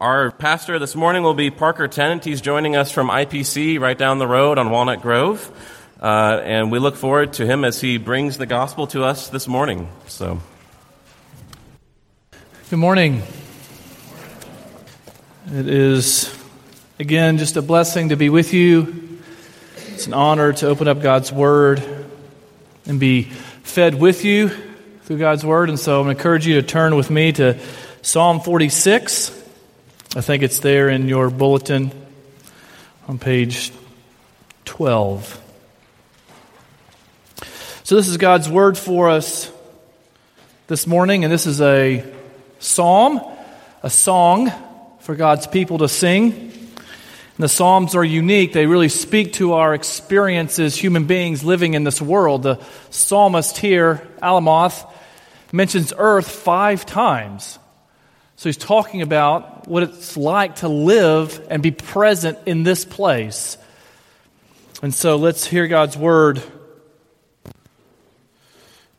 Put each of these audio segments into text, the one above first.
Our pastor this morning will be Parker Tennant. He's joining us from IPC right down the road on Walnut Grove. Uh, and we look forward to him as he brings the gospel to us this morning. So, good morning. It is, again, just a blessing to be with you. It's an honor to open up God's Word and be fed with you through God's Word. And so I'm going to encourage you to turn with me to Psalm 46. I think it's there in your bulletin on page 12. So, this is God's Word for us this morning, and this is a psalm, a song for God's people to sing. And the Psalms are unique. They really speak to our experience as human beings living in this world. The psalmist here, Alamoth, mentions earth five times. So he's talking about what it's like to live and be present in this place. And so let's hear God's word.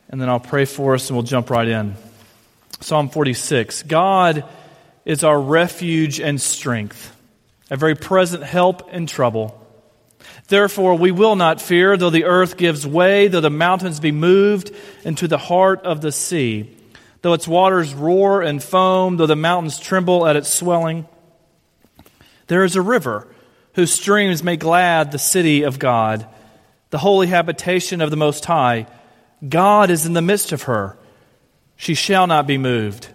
And then I'll pray for us and we'll jump right in. Psalm 46 God is our refuge and strength, a very present help in trouble. Therefore, we will not fear, though the earth gives way, though the mountains be moved into the heart of the sea, though its waters roar and foam, though the mountains tremble at its swelling. There is a river whose streams make glad the city of God, the holy habitation of the Most High. God is in the midst of her. She shall not be moved.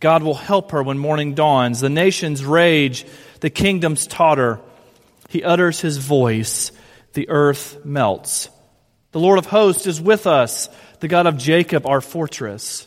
God will help her when morning dawns. The nations rage, the kingdoms totter. He utters his voice, the earth melts. The Lord of hosts is with us, the God of Jacob, our fortress.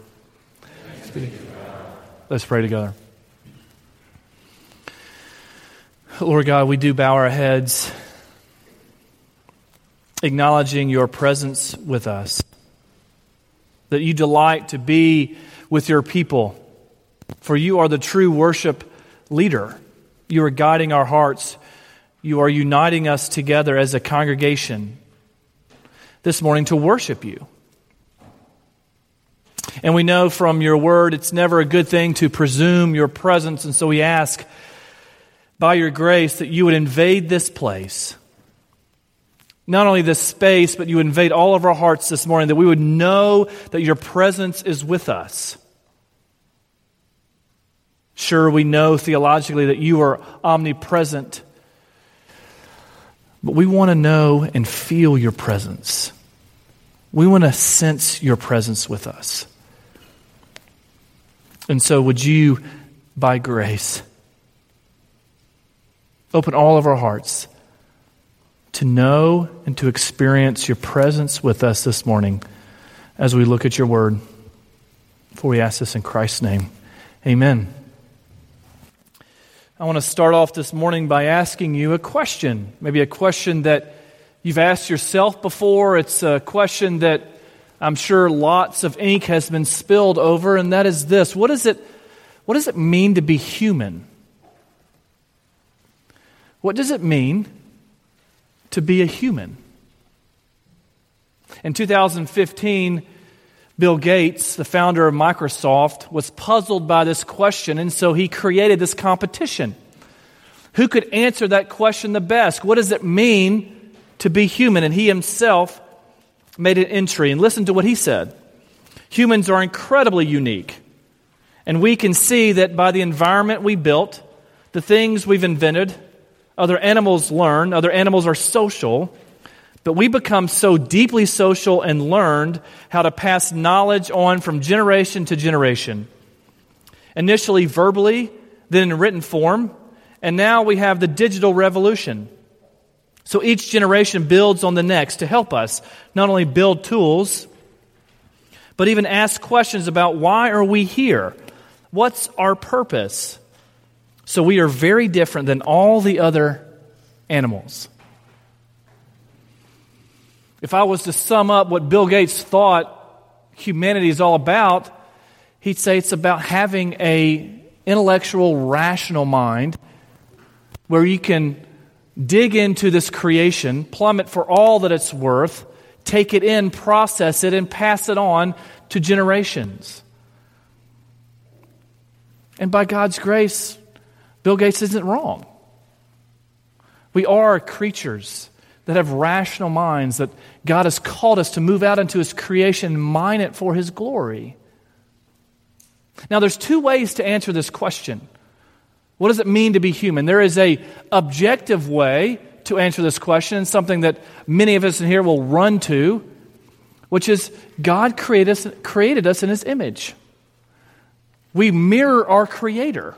Let's pray together. Lord God, we do bow our heads, acknowledging your presence with us, that you delight to be with your people, for you are the true worship leader. You are guiding our hearts. You are uniting us together as a congregation this morning to worship you. And we know from your word it's never a good thing to presume your presence, and so we ask by your grace that you would invade this place. Not only this space, but you invade all of our hearts this morning, that we would know that your presence is with us. Sure, we know theologically that you are omnipresent, but we want to know and feel your presence. We want to sense your presence with us. And so, would you, by grace, open all of our hearts to know and to experience your presence with us this morning as we look at your word? For we ask this in Christ's name. Amen. I want to start off this morning by asking you a question. Maybe a question that you've asked yourself before. It's a question that I'm sure lots of ink has been spilled over, and that is this What, is it, what does it mean to be human? What does it mean to be a human? In 2015, Bill Gates, the founder of Microsoft, was puzzled by this question, and so he created this competition. Who could answer that question the best? What does it mean to be human? And he himself made an entry, and listen to what he said. Humans are incredibly unique, and we can see that by the environment we built, the things we've invented, other animals learn, other animals are social, but we become so deeply social and learned how to pass knowledge on from generation to generation. Initially verbally, then in written form, and now we have the digital revolution. So each generation builds on the next to help us not only build tools, but even ask questions about why are we here? What's our purpose? So we are very different than all the other animals. If I was to sum up what Bill Gates thought humanity is all about, he'd say it's about having a intellectual, rational mind where you can dig into this creation, plumb it for all that it's worth, take it in, process it, and pass it on to generations. And by God's grace, Bill Gates isn't wrong. We are creatures that have rational minds, that God has called us to move out into His creation, mine it for His glory. Now, there's two ways to answer this question. What does it mean to be human? There is a objective way to answer this question, something that many of us in here will run to, which is God created us, created us in His image. We mirror our Creator.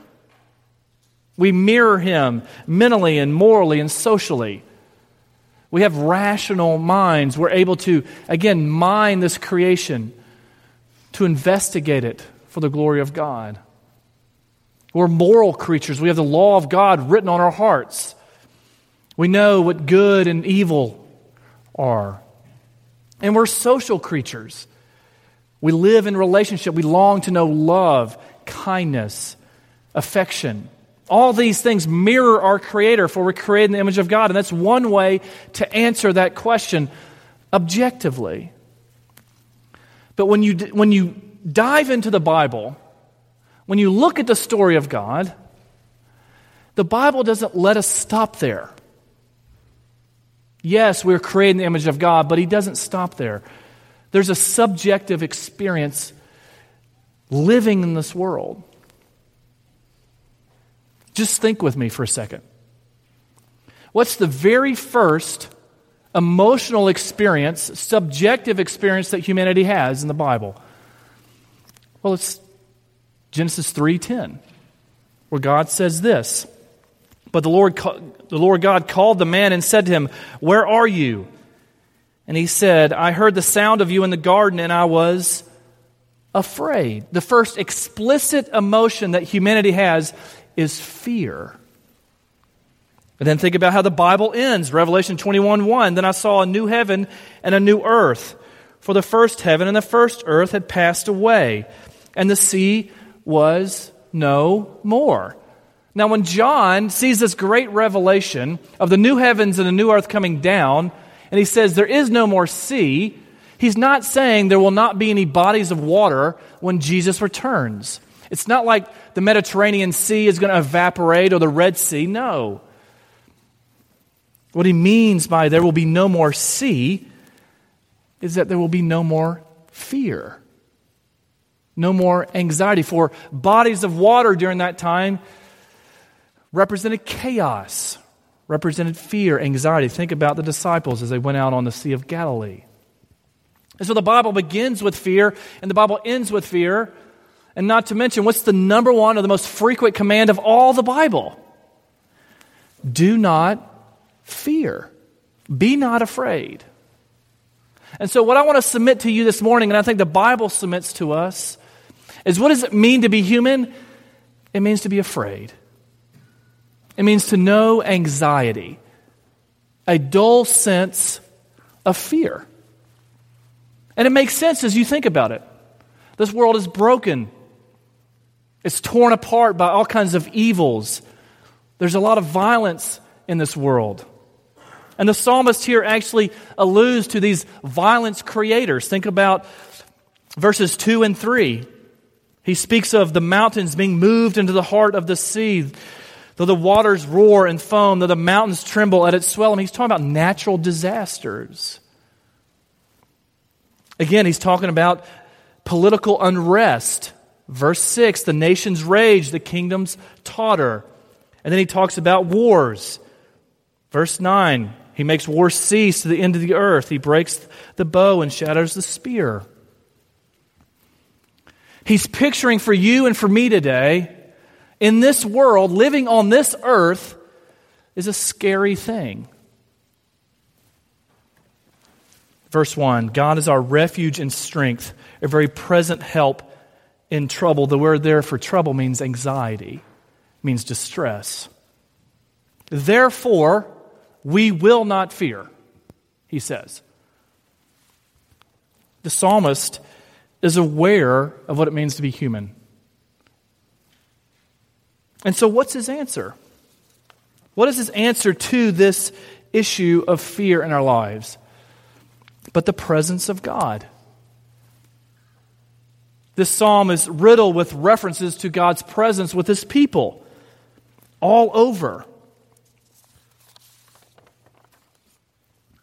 We mirror Him mentally and morally and socially. We have rational minds. We're able to, again, mine this creation, to investigate it for the glory of God. We're moral creatures. We have the law of God written on our hearts. We know what good and evil are. And we're social creatures. We live in relationship. We long to know love, kindness, affection. All these things mirror our Creator, for we're created in the image of God. And that's one way to answer that question objectively. But when you, when you dive into the Bible, when you look at the story of God, the Bible doesn't let us stop there. Yes, we're created in the image of God, but He doesn't stop there. There's a subjective experience living in this world. Just think with me for a second. What's the very first emotional experience, subjective experience that humanity has in the Bible? Well, it's Genesis 3:10, where God says this. But the Lord, the Lord God called the man and said to him, Where are you? And he said, I heard the sound of you in the garden and I was afraid. The first explicit emotion that humanity has is fear. And then think about how the Bible ends. Revelation 21 1. Then I saw a new heaven and a new earth. For the first heaven and the first earth had passed away, and the sea was no more. Now, when John sees this great revelation of the new heavens and the new earth coming down, and he says there is no more sea, he's not saying there will not be any bodies of water when Jesus returns. It's not like the Mediterranean Sea is going to evaporate or the Red Sea. No. What he means by there will be no more sea is that there will be no more fear, no more anxiety. For bodies of water during that time represented chaos, represented fear, anxiety. Think about the disciples as they went out on the Sea of Galilee. And so the Bible begins with fear and the Bible ends with fear. And not to mention, what's the number one or the most frequent command of all the Bible? Do not fear. Be not afraid. And so, what I want to submit to you this morning, and I think the Bible submits to us, is what does it mean to be human? It means to be afraid. It means to know anxiety, a dull sense of fear. And it makes sense as you think about it. This world is broken. It's torn apart by all kinds of evils. There's a lot of violence in this world. And the psalmist here actually alludes to these violence creators. Think about verses 2 and 3. He speaks of the mountains being moved into the heart of the sea, though the waters roar and foam, though the mountains tremble at its swelling. He's talking about natural disasters. Again, he's talking about political unrest. Verse 6 the nations rage, the kingdoms totter. And then he talks about wars. Verse 9 he makes war cease to the end of the earth, he breaks the bow and shatters the spear. He's picturing for you and for me today, in this world, living on this earth is a scary thing. Verse 1 God is our refuge and strength, a very present help in trouble. The word there for trouble means anxiety. means distress. Therefore, we will not fear, he says. The psalmist is aware of what it means to be human. And so, what's his answer? What is his answer to this issue of fear in our lives? But the presence of God. This psalm is riddled with references to God's presence with his people all over.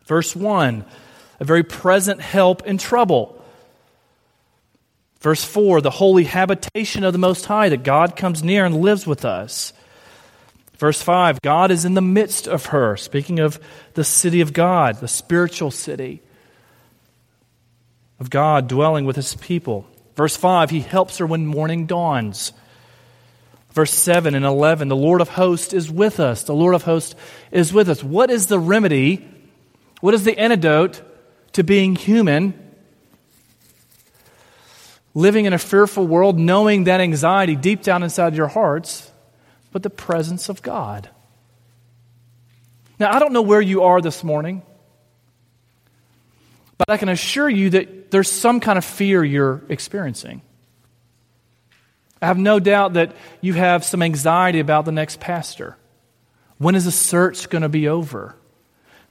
Verse 1, a very present help in trouble. Verse 4, the holy habitation of the Most High, that God comes near and lives with us. Verse 5, God is in the midst of her. Speaking of the city of God, the spiritual city of God dwelling with his people. Verse 5, he helps her when morning dawns. Verse 7 and 11, the Lord of hosts is with us. The Lord of hosts is with us. What is the remedy? What is the antidote to being human? Living in a fearful world, knowing that anxiety deep down inside your hearts, but the presence of God. Now, I don't know where you are this morning, but I can assure you that there's some kind of fear you're experiencing. I have no doubt that you have some anxiety about the next pastor. When is the search going to be over?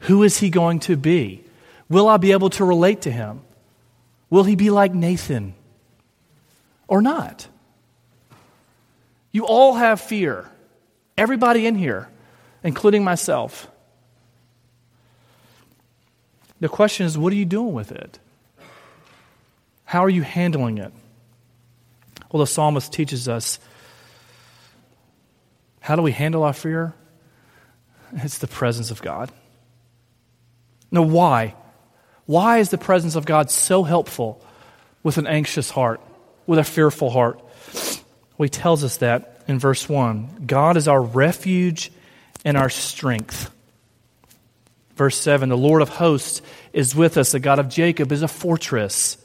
Who is he going to be? Will I be able to relate to him? Will he be like Nathan or not? You all have fear. Everybody in here, including myself. The question is, what are you doing with it? How are you handling it? Well, the psalmist teaches us how do we handle our fear? It's the presence of God. Now, why? Why is the presence of God so helpful with an anxious heart, with a fearful heart? Well, he tells us that in verse 1 God is our refuge and our strength. Verse 7 The Lord of hosts is with us, the God of Jacob is a fortress.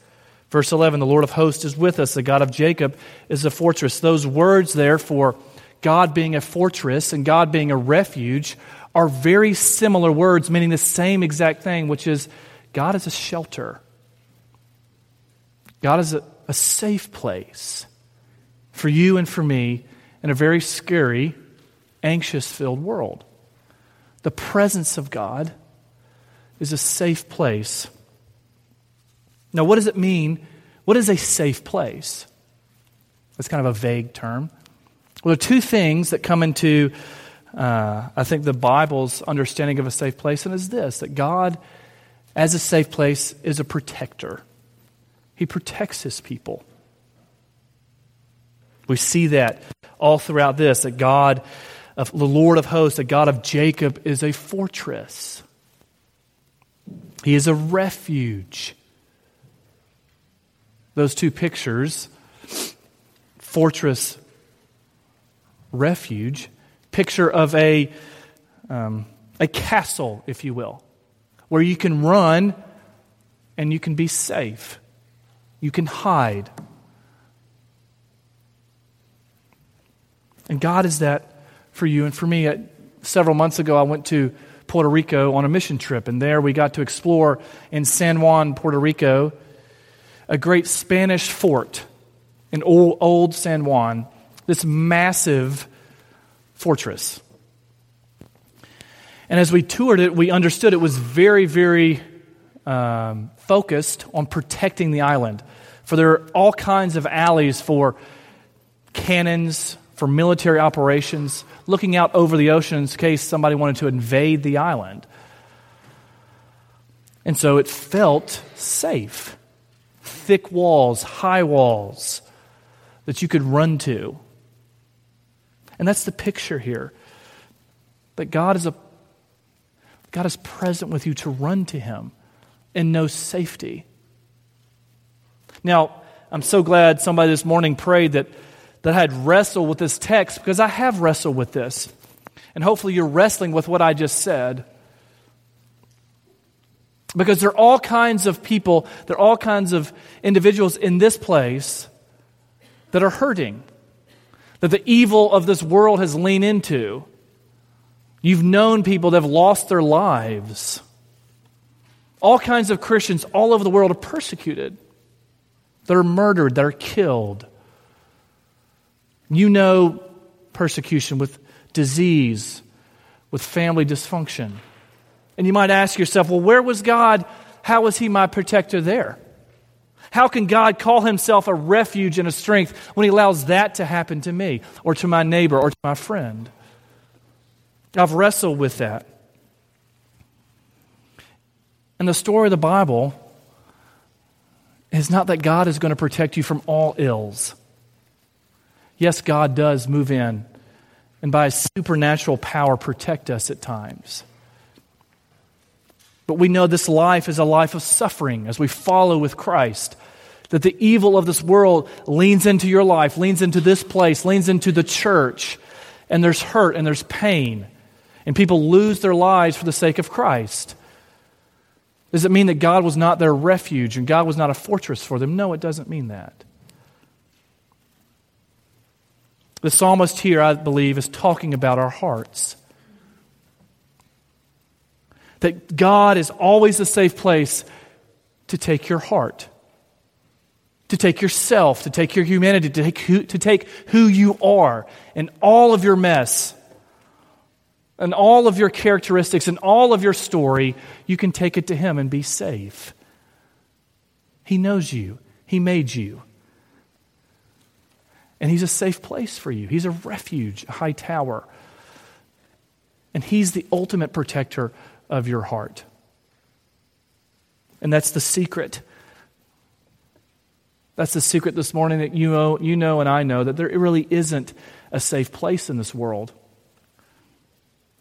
Verse 11, the Lord of hosts is with us. The God of Jacob is a fortress. Those words there for God being a fortress and God being a refuge are very similar words, meaning the same exact thing, which is God is a shelter. God is a, a safe place for you and for me in a very scary, anxious filled world. The presence of God is a safe place now, what does it mean? What is a safe place? That's kind of a vague term. Well, there are two things that come into, uh, I think, the Bible's understanding of a safe place, and is this that God, as a safe place, is a protector. He protects his people. We see that all throughout this that God, of the Lord of hosts, the God of Jacob, is a fortress. He is a refuge those two pictures fortress, refuge, picture of a, um, a castle, if you will, where you can run and you can be safe. You can hide. And God is that for you and for me. Uh, several months ago, I went to Puerto Rico on a mission trip, and there we got to explore in San Juan, Puerto Rico a great Spanish fort in old, old San Juan, this massive fortress. And as we toured it, we understood it was very, very um, focused on protecting the island. For there are all kinds of alleys for cannons, for military operations, looking out over the ocean in case somebody wanted to invade the island. And so it felt safe thick walls, high walls that you could run to. And that's the picture here. That God is a God is present with you to run to him and no safety. Now, I'm so glad somebody this morning prayed that, that I had wrestled with this text because I have wrestled with this. And hopefully you're wrestling with what I just said. Because there are all kinds of people, there are all kinds of individuals in this place that are hurting. that the evil of this world has leaned into. You've known people that have lost their lives. All kinds of Christians all over the world are persecuted, that are murdered, that are killed. You know persecution with disease, with family dysfunction. And you might ask yourself, well, where was God? How was He my protector there? How can God call Himself a refuge and a strength when He allows that to happen to me or to my neighbor or to my friend? I've wrestled with that. And the story of the Bible is not that God is going to protect you from all ills. Yes, God does move in and by his supernatural power protect us at times. But we know this life is a life of suffering as we follow with Christ. That the evil of this world leans into your life, leans into this place, leans into the church, and there's hurt and there's pain, and people lose their lives for the sake of Christ. Does it mean that God was not their refuge and God was not a fortress for them? No, it doesn't mean that. The psalmist here, I believe, is talking about our hearts. That God is always a safe place to take your heart, to take yourself, to take your humanity, to take who, to take who you are and all of your mess and all of your characteristics and all of your story, you can take it to Him and be safe. He knows you, He made you. And He's a safe place for you. He's a refuge, a high tower. And He's the ultimate protector of your heart. And that's the secret. That's the secret this morning that you know, you know and I know that there really isn't a safe place in this world.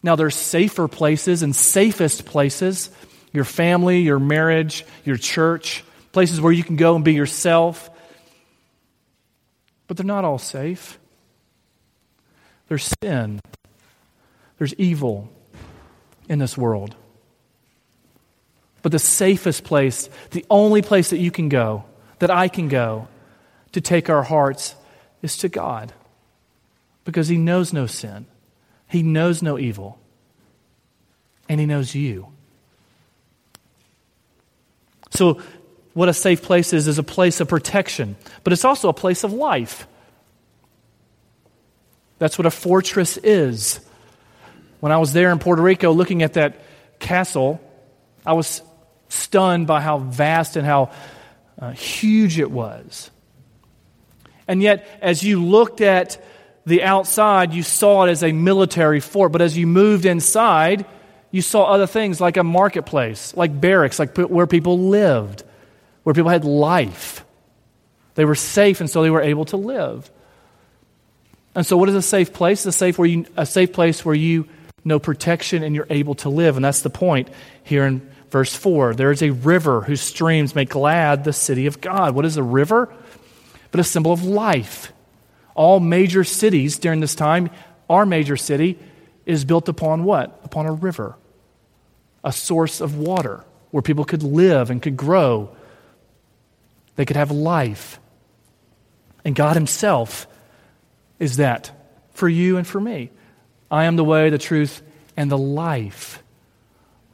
Now, there's safer places and safest places your family, your marriage, your church, places where you can go and be yourself. But they're not all safe. There's sin, there's evil in this world. But the safest place, the only place that you can go, that I can go to take our hearts, is to God. Because He knows no sin. He knows no evil, and He knows you. So, what a safe place is, is a place of protection, but it's also a place of life. That's what a fortress is. When I was there in Puerto Rico looking at that castle, I was stunned by how vast and how uh, huge it was. And yet, as you looked at the outside, you saw it as a military fort. But as you moved inside, you saw other things like a marketplace, like barracks, like where people lived, where people had life. They were safe, and so they were able to live. And so, what is a safe place? A safe, where you, a safe place where you know protection and you're able to live. And that's the point here in verse 4. There is a river whose streams make glad the city of God. What is a river? But a symbol of life. All major cities during this time, our major city, is built upon what? Upon a river, a source of water where people could live and could grow. They could have life. And God Himself is that for you and for me. I am the way, the truth, and the life.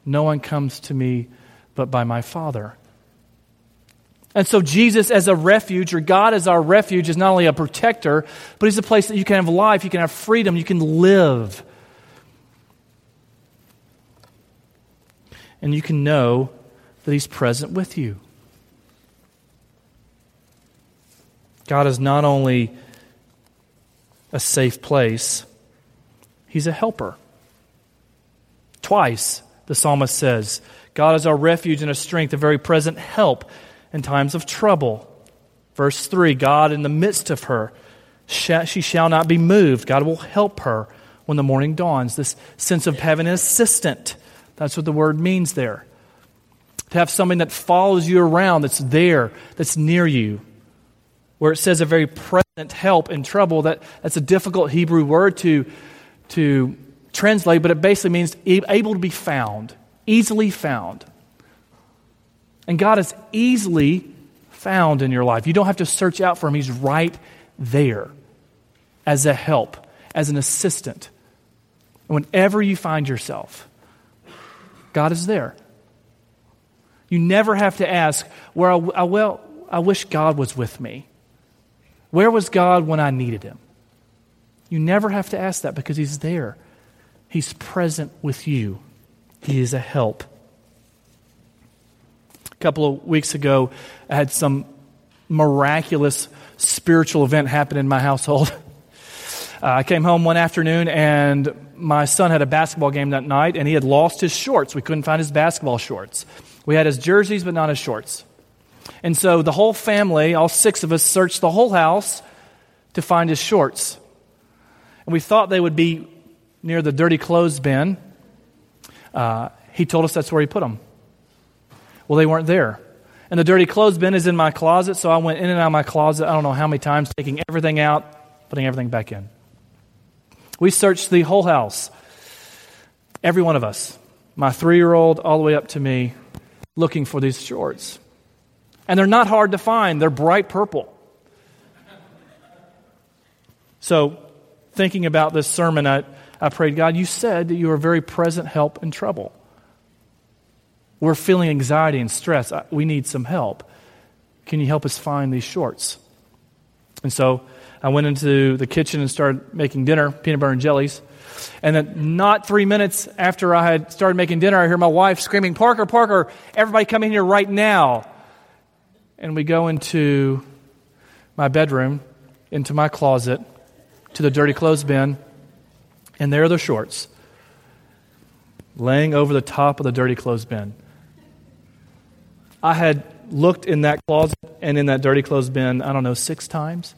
No one comes to me but by my Father. And so, Jesus as a refuge, or God as our refuge, is not only a protector, but He's a place that you can have life, you can have freedom, you can live. And you can know that He's present with you. God is not only a safe place, He's a helper. Twice, the psalmist says, God is our refuge and a strength, a very present help in times of trouble. Verse 3 God in the midst of her, she shall not be moved. God will help her when the morning dawns. This sense of having an assistant. That's what the word means there. To have something that follows you around, that's there, that's near you. Where it says a very present help in trouble, that, that's a difficult Hebrew word to, to translate, but it basically means able to be found, easily found. And God is easily found in your life. You don't have to search out for Him, He's right there. as a help, as an assistant. whenever you find yourself, God is there. You never have to ask, where I, I, well, I wish God was with me. Where was God when I needed him? You never have to ask that because he's there. He's present with you. He is a help. Couple of weeks ago, I had some miraculous spiritual event happen in my household. Uh, I came home one afternoon and my son had a basketball game that night and he had lost his shorts. We couldn't find his basketball shorts. We had his jerseys, but not his shorts. And so the whole family, all six of us, searched the whole house to find his shorts. And we thought they would be near the dirty clothes bin. Uh, he told us that's where he put them. Well, they weren't there. And the dirty clothes bin is in my closet, so I went in and out of my closet, I don't know how many times, taking everything out, putting everything back in. We searched the whole house, every one of us, my three year old all the way up to me, looking for these shorts. And they're not hard to find, they're bright purple. So, thinking about this sermon, I, I prayed, God, you said that you are a very present help in trouble. We're feeling anxiety and stress. Uh, we need some help. Can you help us find these shorts? And so I went into the kitchen and started making dinner, peanut butter and jellies. And then, not three minutes after I had started making dinner, I hear my wife screaming, Parker, Parker, everybody come in here right now. And we go into my bedroom, into my closet, to the dirty clothes bin, and there are the shorts laying over the top of the dirty clothes bin. I had looked in that closet and in that dirty clothes bin, I don't know, six times,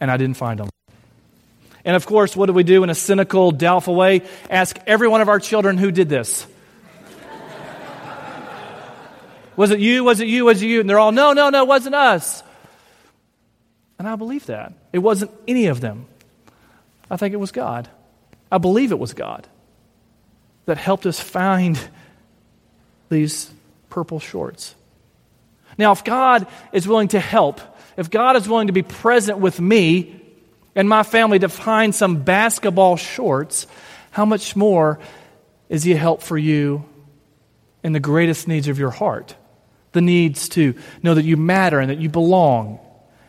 and I didn't find them. And of course, what do we do in a cynical, doubtful way? Ask every one of our children who did this. was it you? Was it you? Was it you? And they're all, no, no, no, it wasn't us. And I believe that. It wasn't any of them. I think it was God. I believe it was God that helped us find these purple shorts. Now, if God is willing to help, if God is willing to be present with me and my family to find some basketball shorts, how much more is He a help for you in the greatest needs of your heart? The needs to know that you matter and that you belong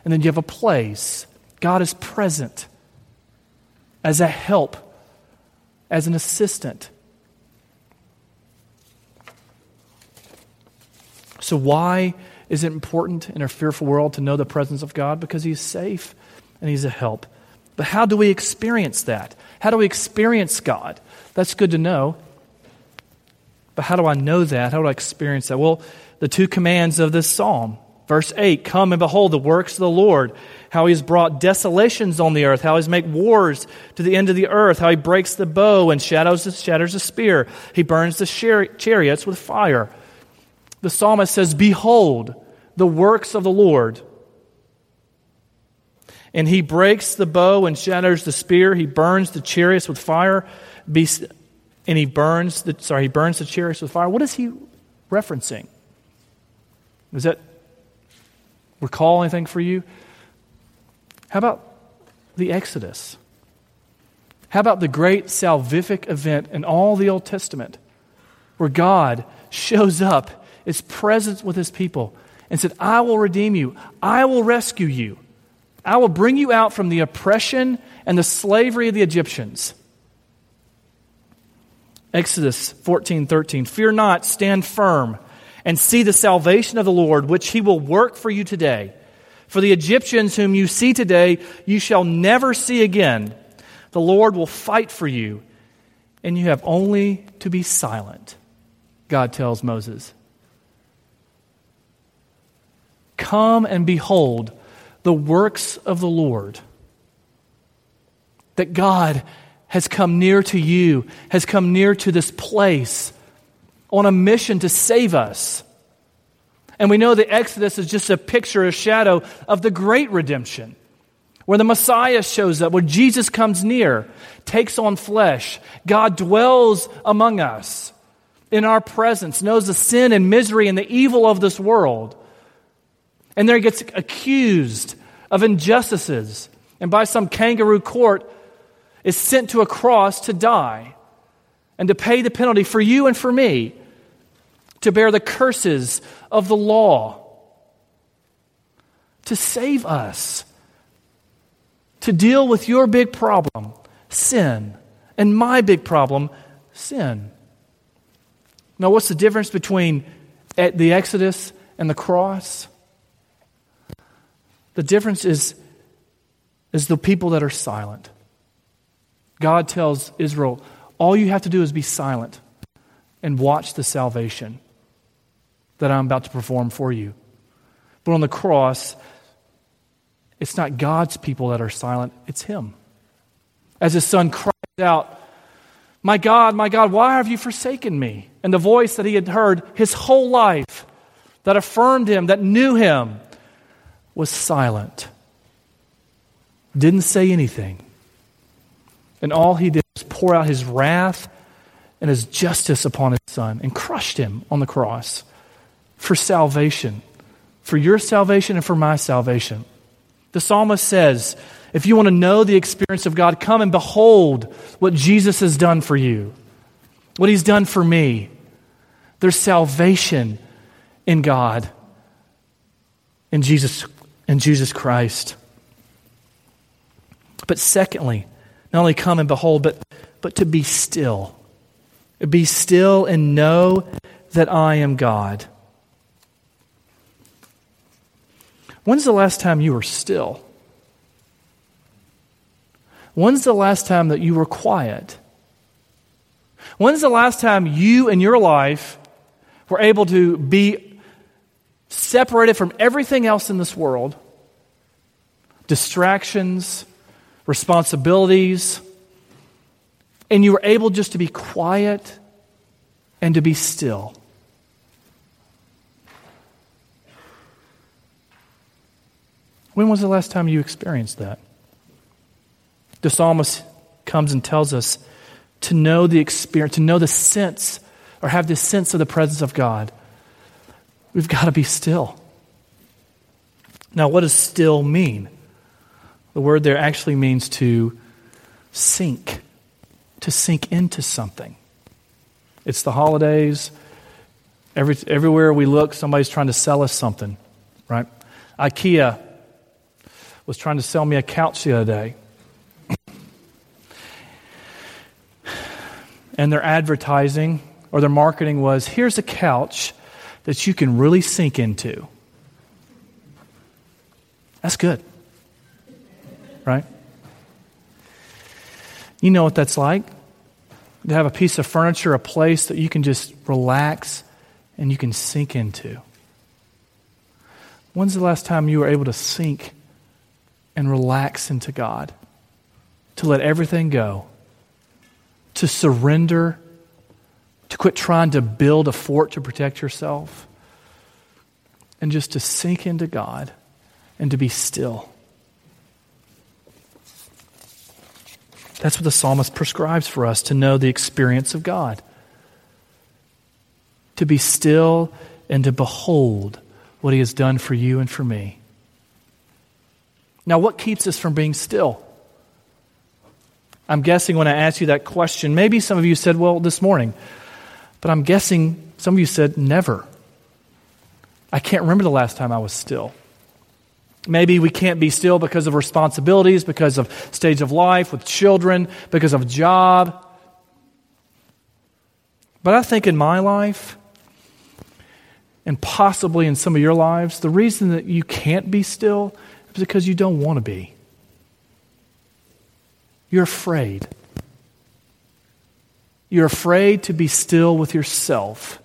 and that you have a place. God is present as a help, as an assistant. So, why is it important in a fearful world to know the presence of God? Because He's safe and He's a help. But how do we experience that? How do we experience God? That's good to know. But how do I know that? How do I experience that? Well, the two commands of this psalm. Verse 8 Come and behold the works of the Lord, how he has brought desolations on the earth, how he has made wars to the end of the earth, how he breaks the bow and shatters the spear, he burns the chariots with fire the psalmist says, Behold the works of the Lord. And he breaks the bow and shatters the spear. He burns the chariots with fire. And he burns the, sorry, he burns the chariots with fire. What is he referencing? Does that recall anything for you? How about the Exodus? How about the great salvific event in all the Old Testament where God shows up is present with his people and said, I will redeem you. I will rescue you. I will bring you out from the oppression and the slavery of the Egyptians. Exodus 14 13. Fear not, stand firm, and see the salvation of the Lord, which he will work for you today. For the Egyptians whom you see today, you shall never see again. The Lord will fight for you, and you have only to be silent, God tells Moses. Come and behold the works of the Lord. That God has come near to you, has come near to this place on a mission to save us. And we know the Exodus is just a picture, a shadow of the great redemption, where the Messiah shows up, where Jesus comes near, takes on flesh. God dwells among us in our presence, knows the sin and misery and the evil of this world and there he gets accused of injustices and by some kangaroo court is sent to a cross to die and to pay the penalty for you and for me, to bear the curses of the law, to save us, to deal with your big problem, sin, and my big problem, sin. Now, what's the difference between the Exodus and the cross? The difference is, is the people that are silent. God tells Israel, all you have to do is be silent and watch the salvation that I'm about to perform for you. But on the cross, it's not God's people that are silent, it's Him. As His Son cries out, My God, my God, why have you forsaken me? And the voice that he had heard his whole life, that affirmed him, that knew him, was silent. Didn't say anything. And all he did was pour out his wrath and his justice upon his son and crushed him on the cross for salvation, for your salvation and for my salvation. The psalmist says, if you want to know the experience of God, come and behold what Jesus has done for you, what he's done for me. There's salvation in God, in Jesus, in Jesus Christ. But secondly, not only come and behold, but, but to be still. Be still and know that I am God. When's the last time you were still? When's the last time that you were quiet? When's the last time you in your life were able to be separated from everything else in this world? Distractions, responsibilities, and you were able just to be quiet and to be still. When was the last time you experienced that? The psalmist comes and tells us to know the experience, to know the sense, or have this sense of the presence of God. We've got to be still. Now, what does still mean? The word there actually means to sink, to sink into something. It's the holidays. Every, everywhere we look, somebody's trying to sell us something, right? IKEA was trying to sell me a couch the other day. and their advertising or their marketing was here's a couch that you can really sink into. That's good. Right? You know what that's like to have a piece of furniture, a place that you can just relax and you can sink into. When's the last time you were able to sink and relax into God, to let everything go, to surrender, to quit trying to build a fort to protect yourself, and just to sink into God and to be still. That's what the psalmist prescribes for us to know the experience of God. To be still and to behold what he has done for you and for me. Now, what keeps us from being still? I'm guessing when I asked you that question, maybe some of you said, well, this morning. But I'm guessing some of you said, never. I can't remember the last time I was still. Maybe we can't be still because of responsibilities, because of stage of life with children, because of job. But I think in my life, and possibly in some of your lives, the reason that you can't be still is because you don't want to be. You're afraid. You're afraid to be still with yourself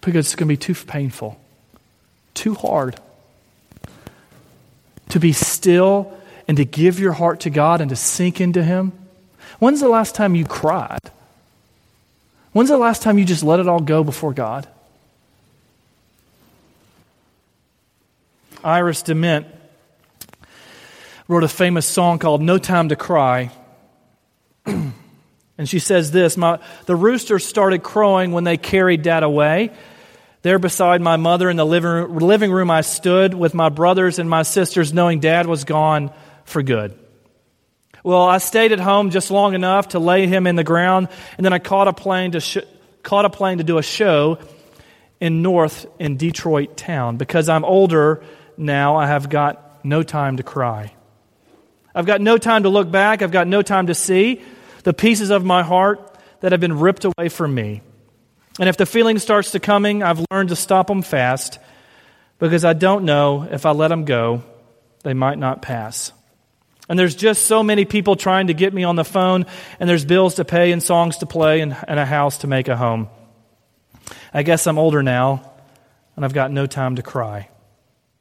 because it's going to be too painful, too hard. To be still and to give your heart to God and to sink into Him. When's the last time you cried? When's the last time you just let it all go before God? Iris DeMent wrote a famous song called No Time to Cry. And she says this The rooster started crowing when they carried dad away. There beside my mother in the living room, I stood with my brothers and my sisters, knowing dad was gone for good. Well, I stayed at home just long enough to lay him in the ground, and then I caught a plane to, sh- caught a plane to do a show in North in Detroit town. Because I'm older now, I have got no time to cry. I've got no time to look back. I've got no time to see the pieces of my heart that have been ripped away from me. And if the feeling starts to coming, I've learned to stop them fast because I don't know if I let them go, they might not pass. And there's just so many people trying to get me on the phone, and there's bills to pay and songs to play and, and a house to make a home. I guess I'm older now, and I've got no time to cry.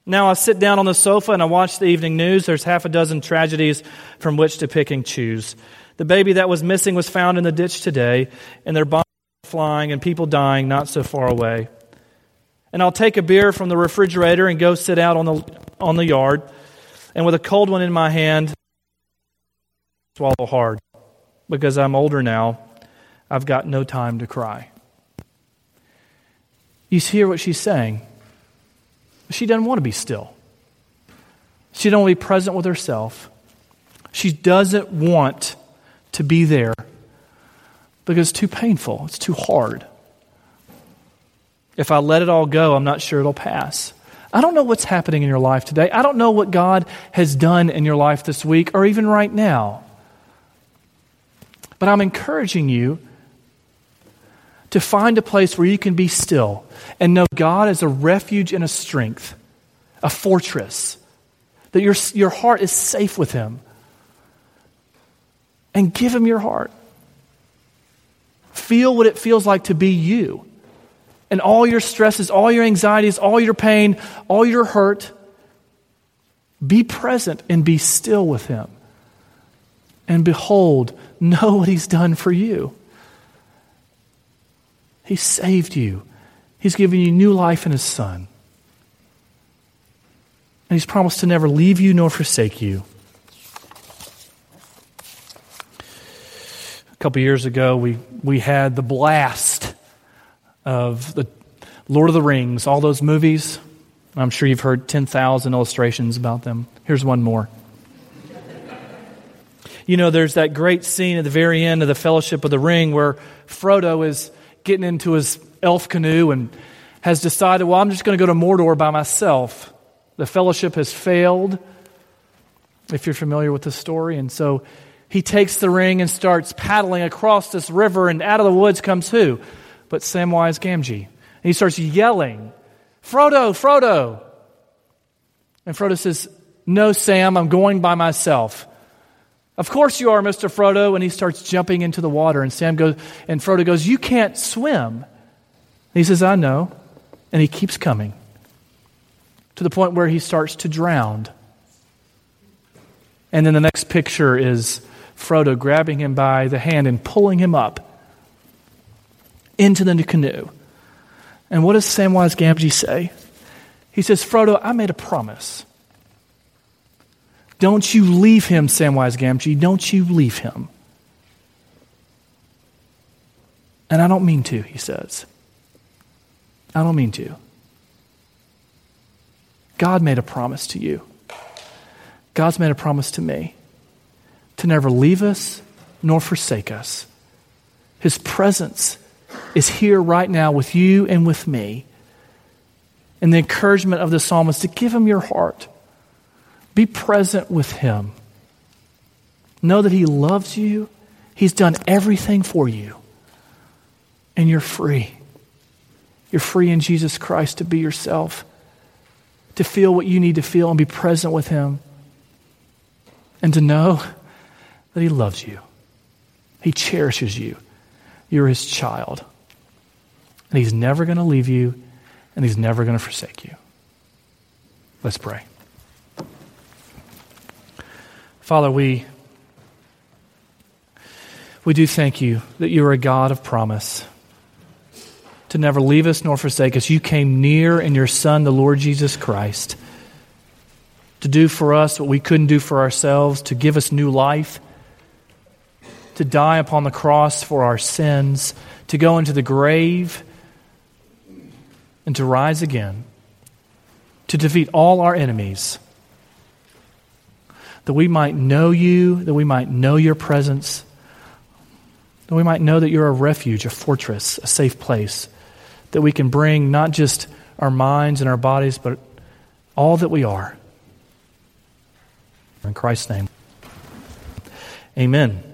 Now I sit down on the sofa and I watch the evening news. There's half a dozen tragedies from which to pick and choose. The baby that was missing was found in the ditch today, and their bodies flying and people dying not so far away. And I'll take a beer from the refrigerator and go sit out on the, on the yard, and with a cold one in my hand, swallow hard. Because I'm older now, I've got no time to cry. You hear what she's saying? She doesn't want to be still. She doesn't want to be present with herself. She doesn't want to be there because it's too painful, it's too hard. If I let it all go, I'm not sure it'll pass. I don't know what's happening in your life today. I don't know what God has done in your life this week or even right now. But I'm encouraging you to find a place where you can be still and know God as a refuge and a strength, a fortress, that your, your heart is safe with Him and give Him your heart. Feel what it feels like to be you. And all your stresses, all your anxieties, all your pain, all your hurt, be present and be still with Him. And behold, know what He's done for you. He saved you, He's given you new life in His Son. And He's promised to never leave you nor forsake you. Couple years ago, we, we had the blast of the Lord of the Rings, all those movies. I'm sure you've heard 10,000 illustrations about them. Here's one more. you know, there's that great scene at the very end of the Fellowship of the Ring where Frodo is getting into his elf canoe and has decided, well, I'm just going to go to Mordor by myself. The fellowship has failed, if you're familiar with the story. And so he takes the ring and starts paddling across this river, and out of the woods comes who? But Samwise Gamgee. And he starts yelling, Frodo, Frodo. And Frodo says, No, Sam, I'm going by myself. Of course you are, Mr. Frodo. And he starts jumping into the water. And Sam goes, and Frodo goes, You can't swim. And he says, I know. And he keeps coming to the point where he starts to drown. And then the next picture is Frodo grabbing him by the hand and pulling him up into the canoe. And what does Samwise Gamgee say? He says, Frodo, I made a promise. Don't you leave him, Samwise Gamgee. Don't you leave him. And I don't mean to, he says. I don't mean to. God made a promise to you. God's made a promise to me to never leave us nor forsake us. His presence is here right now with you and with me. And the encouragement of the psalmist to give him your heart. Be present with him. Know that he loves you. He's done everything for you. And you're free. You're free in Jesus Christ to be yourself, to feel what you need to feel and be present with him. And to know that He loves you, He cherishes you. You're His child. And He's never going to leave you, and He's never going to forsake you. Let's pray. Father, we, we do thank you that you are a God of promise to never leave us nor forsake us. You came near in your Son, the Lord Jesus Christ, to do for us what we couldn't do for ourselves, to give us new life to die upon the cross for our sins, to go into the grave and to rise again, to defeat all our enemies, that we might know you, that we might know your presence, that we might know that you're a refuge, a fortress, a safe place, that we can bring not just our minds and our bodies, but all that we are. In Christ's name, amen.